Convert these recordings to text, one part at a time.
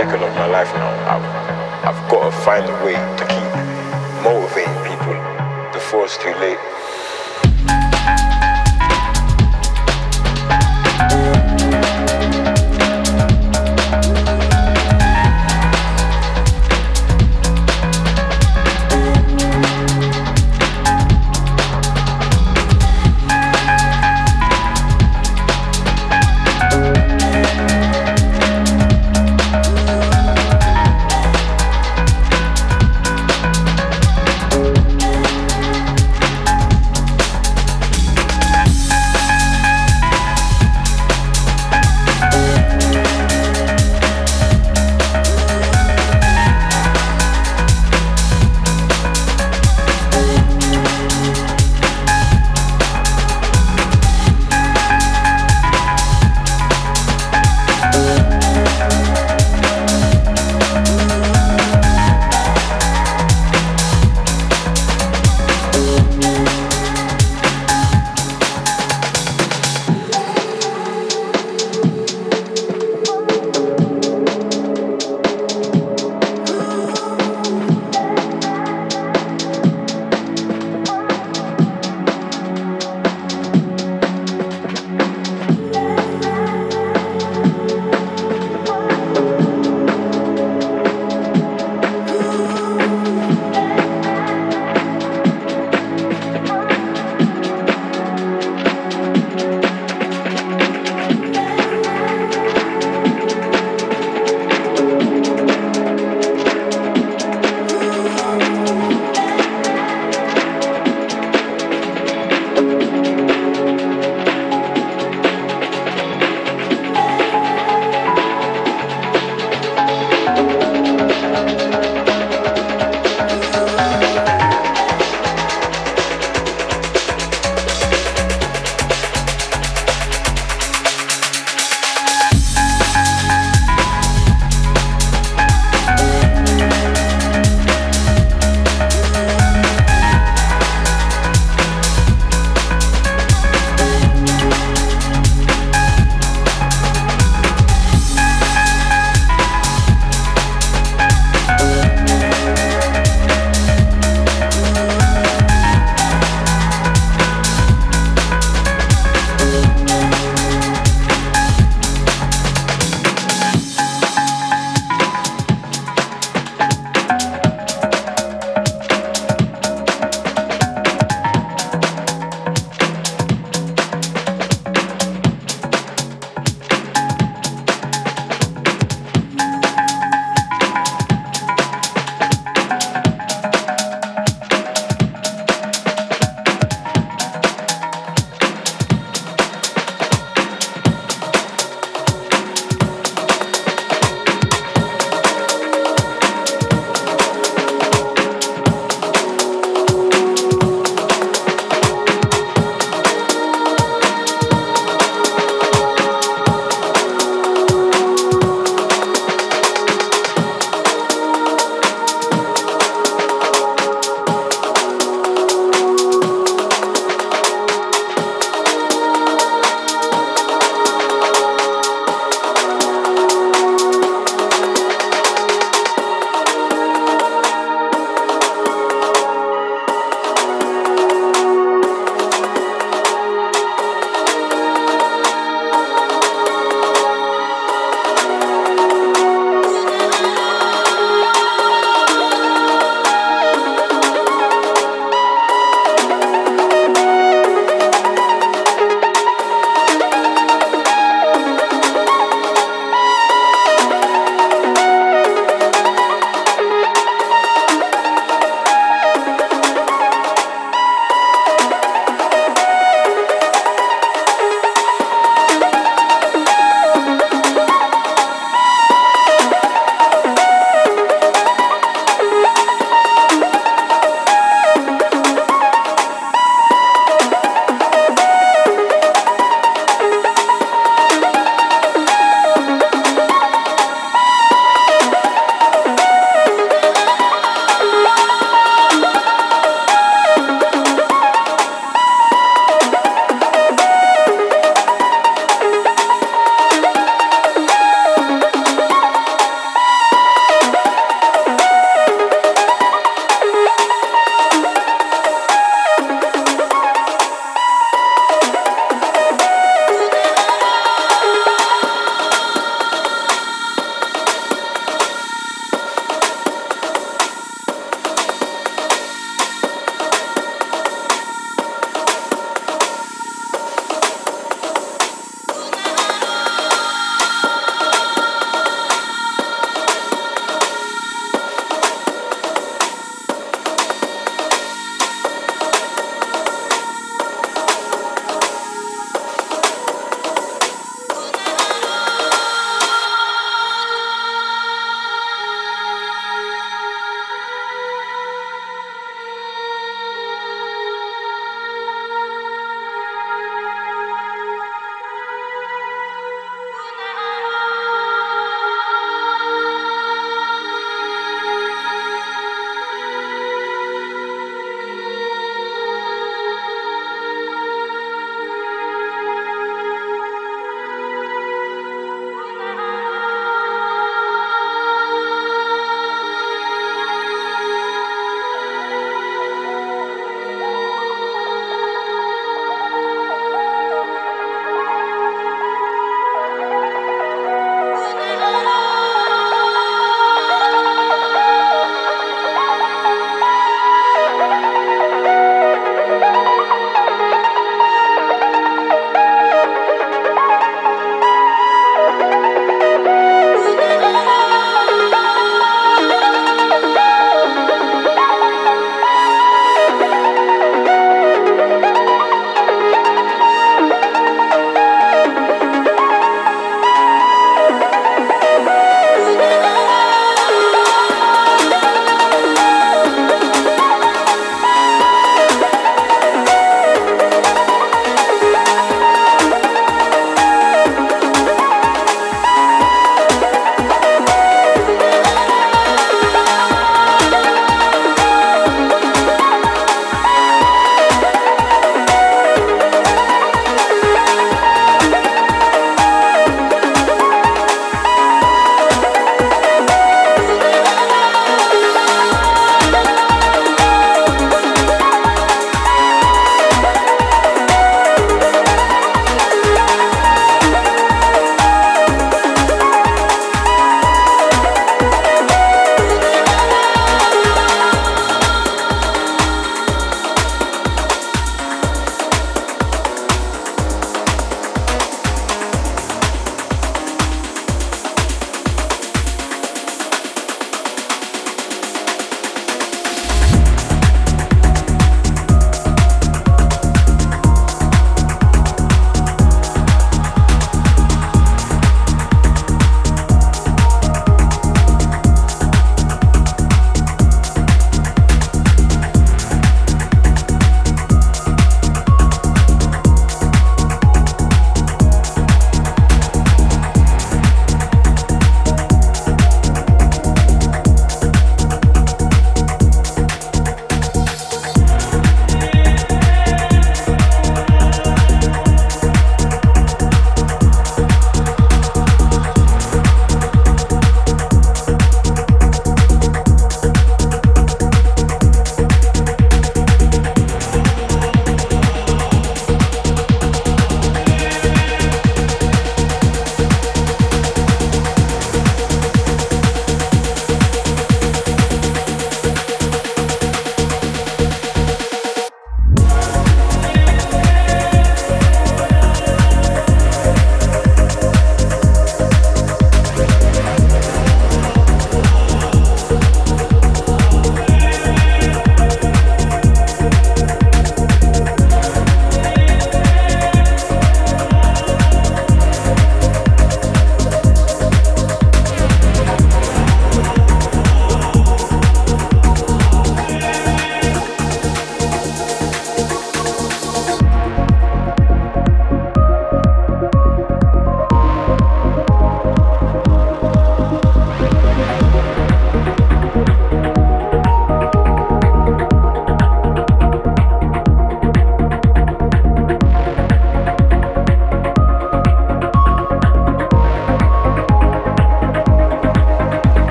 second of my life now,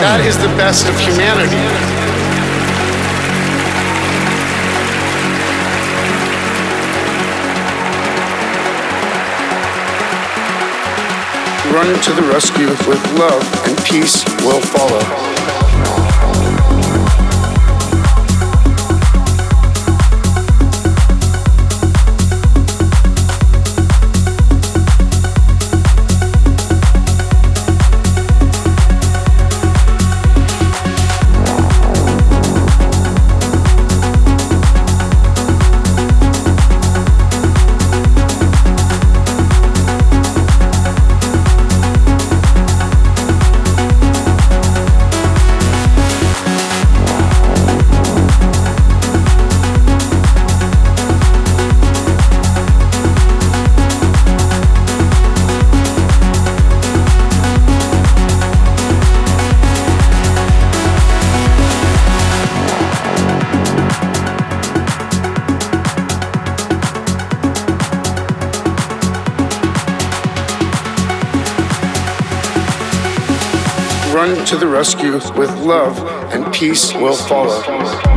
That is the best of humanity. Run to the rescue with love and peace will follow. Rescue with love, and peace will follow.